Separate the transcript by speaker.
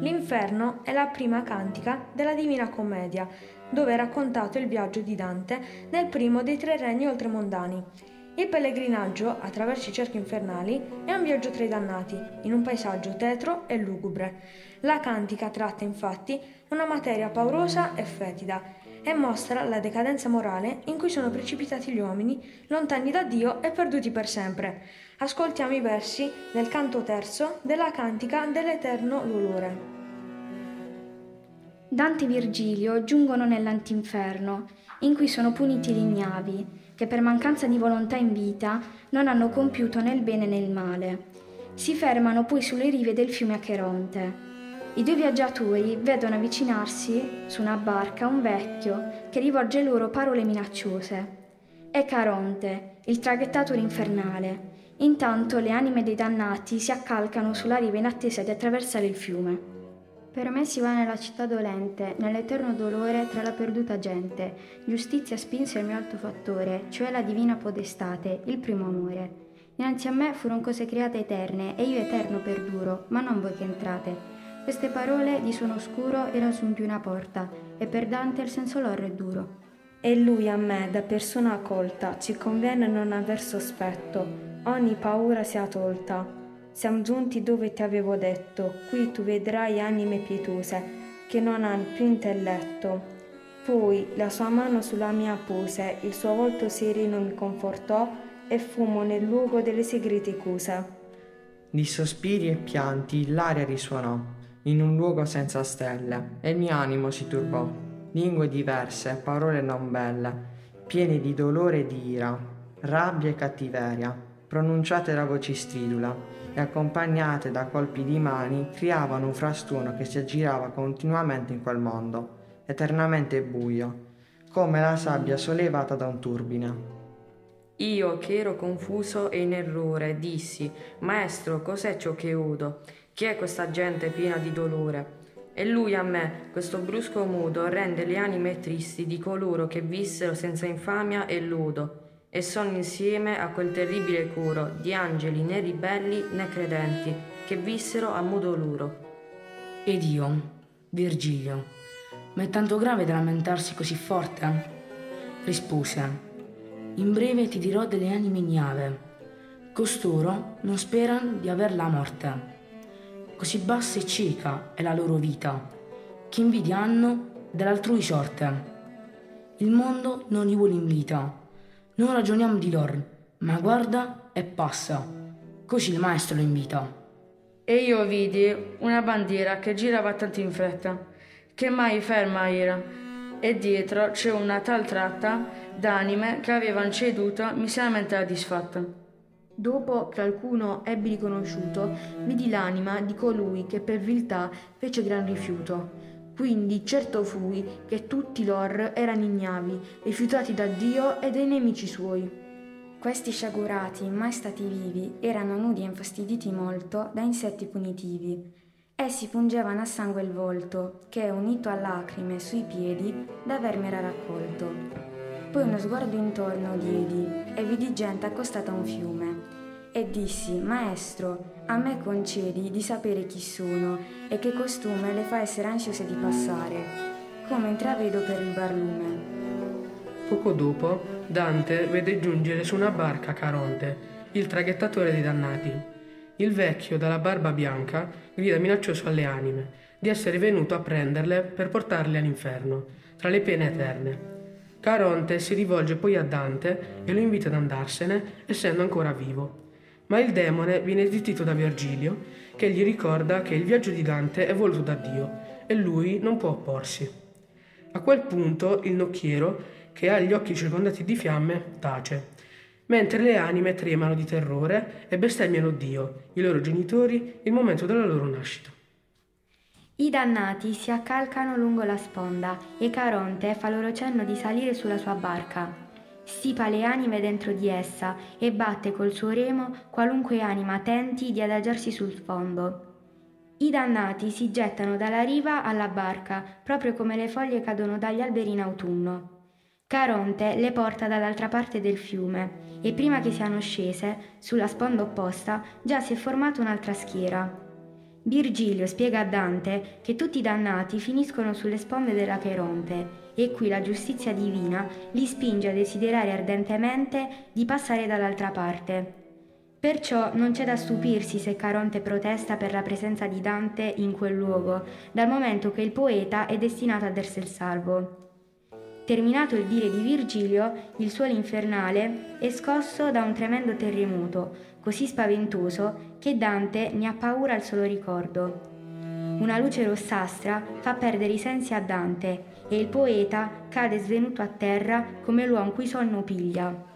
Speaker 1: L'inferno è la prima cantica della Divina Commedia, dove è raccontato il viaggio di Dante nel primo dei tre regni oltremondani. Il pellegrinaggio attraverso i cerchi infernali è un viaggio tra i dannati, in un paesaggio tetro e lugubre. La cantica tratta infatti una materia paurosa e fetida e mostra la decadenza morale in cui sono precipitati gli uomini, lontani da Dio e perduti per sempre. Ascoltiamo i versi del canto terzo della cantica dell'eterno dolore.
Speaker 2: Dante e Virgilio giungono nell'antinferno, in cui sono puniti gli ignavi, che per mancanza di volontà in vita non hanno compiuto né il bene né il male. Si fermano poi sulle rive del fiume Acheronte. I due viaggiatori vedono avvicinarsi su una barca un vecchio che rivolge loro parole minacciose. È Caronte, il traghettatore infernale. Intanto le anime dei dannati si accalcano sulla riva in attesa di attraversare il fiume. Per me si va nella città dolente, nell'eterno dolore tra la perduta gente. Giustizia spinse il mio alto fattore, cioè la divina podestate, il primo amore. Innanzi a me furono cose create eterne, e io eterno perduro, ma non voi che entrate. Queste parole di suono oscuro erano su di una porta e per Dante il senso loro è duro.
Speaker 3: E lui a me, da persona accolta, ci conviene non aver sospetto, ogni paura sia tolta. Siamo giunti dove ti avevo detto, qui tu vedrai anime pietose, che non hanno più intelletto. Poi la sua mano sulla mia pose, il suo volto sereno mi confortò e fummo nel luogo delle segrete cuse.
Speaker 4: Di sospiri e pianti l'aria risuonò in un luogo senza stelle, e il mio animo si turbò. Lingue diverse, parole non belle, piene di dolore e di ira, rabbia e cattiveria, pronunciate da voci stridula e accompagnate da colpi di mani, creavano un frastuono che si aggirava continuamente in quel mondo, eternamente buio, come la sabbia sollevata da un turbine.
Speaker 5: Io, che ero confuso e in errore, dissi, Maestro, cos'è ciò che udo? Chi è questa gente piena di dolore? E lui a me, questo brusco mudo, rende le anime tristi di coloro che vissero senza infamia e ludo, e sono insieme a quel terribile curo di angeli né ribelli né credenti, che vissero a mudo luro.
Speaker 6: Ed io, Virgilio, ma è tanto grave da lamentarsi così forte? Rispose, in breve ti dirò delle anime ignave. Costoro non sperano di aver la morte così bassa e cieca è la loro vita, che invidia hanno dell'altrui sorte. Il mondo non li vuole in vita, non ragioniamo di loro, ma guarda e passa, così il maestro lo invita.
Speaker 7: E io vidi una bandiera che girava tanto in fretta, che mai ferma era, e dietro c'è una tal tratta d'anime che avevano ceduto miseramente la disfatta.
Speaker 2: Dopo che alcuno ebbi riconosciuto, vidi l'anima di colui che per viltà fece gran rifiuto. Quindi certo fui che tutti lor erano ignavi, rifiutati da Dio e dai nemici suoi. Questi sciagurati, mai stati vivi, erano nudi e infastiditi molto da insetti punitivi. Essi pungevano a sangue il volto, che, unito a lacrime sui piedi, da verme era raccolto. Poi uno sguardo intorno diedi e vidi gente accostata a un fiume. E dissi, Maestro, a me concedi di sapere chi sono e che costume le fa essere ansiose di passare, come intravedo per il barlume.
Speaker 8: Poco dopo, Dante vede giungere su una barca Caronte, il traghettatore dei dannati. Il vecchio, dalla barba bianca, grida minaccioso alle anime di essere venuto a prenderle per portarle all'inferno, tra le pene eterne. Caronte si rivolge poi a Dante e lo invita ad andarsene, essendo ancora vivo. Ma il demone viene zittito da Virgilio, che gli ricorda che il viaggio di Dante è voluto da Dio e lui non può opporsi. A quel punto il nocchiero, che ha gli occhi circondati di fiamme, tace, mentre le anime tremano di terrore e bestemmiano Dio, i loro genitori, il momento della loro nascita.
Speaker 2: I dannati si accalcano lungo la sponda e Caronte fa loro cenno di salire sulla sua barca. Stipa le anime dentro di essa e batte col suo remo qualunque anima tenti di adagiarsi sul fondo. I dannati si gettano dalla riva alla barca, proprio come le foglie cadono dagli alberi in autunno. Caronte le porta dall'altra parte del fiume e prima che siano scese, sulla sponda opposta, già si è formata un'altra schiera. Virgilio spiega a Dante che tutti i dannati finiscono sulle sponde dell'Acheronte e qui la giustizia divina li spinge a desiderare ardentemente di passare dall'altra parte. Perciò non c'è da stupirsi se Caronte protesta per la presenza di Dante in quel luogo, dal momento che il poeta è destinato a darsi il salvo. Terminato il dire di Virgilio, il suolo infernale è scosso da un tremendo terremoto, così spaventoso che Dante ne ha paura al solo ricordo. Una luce rossastra fa perdere i sensi a Dante e il poeta cade svenuto a terra come l'uomo cui sonno piglia.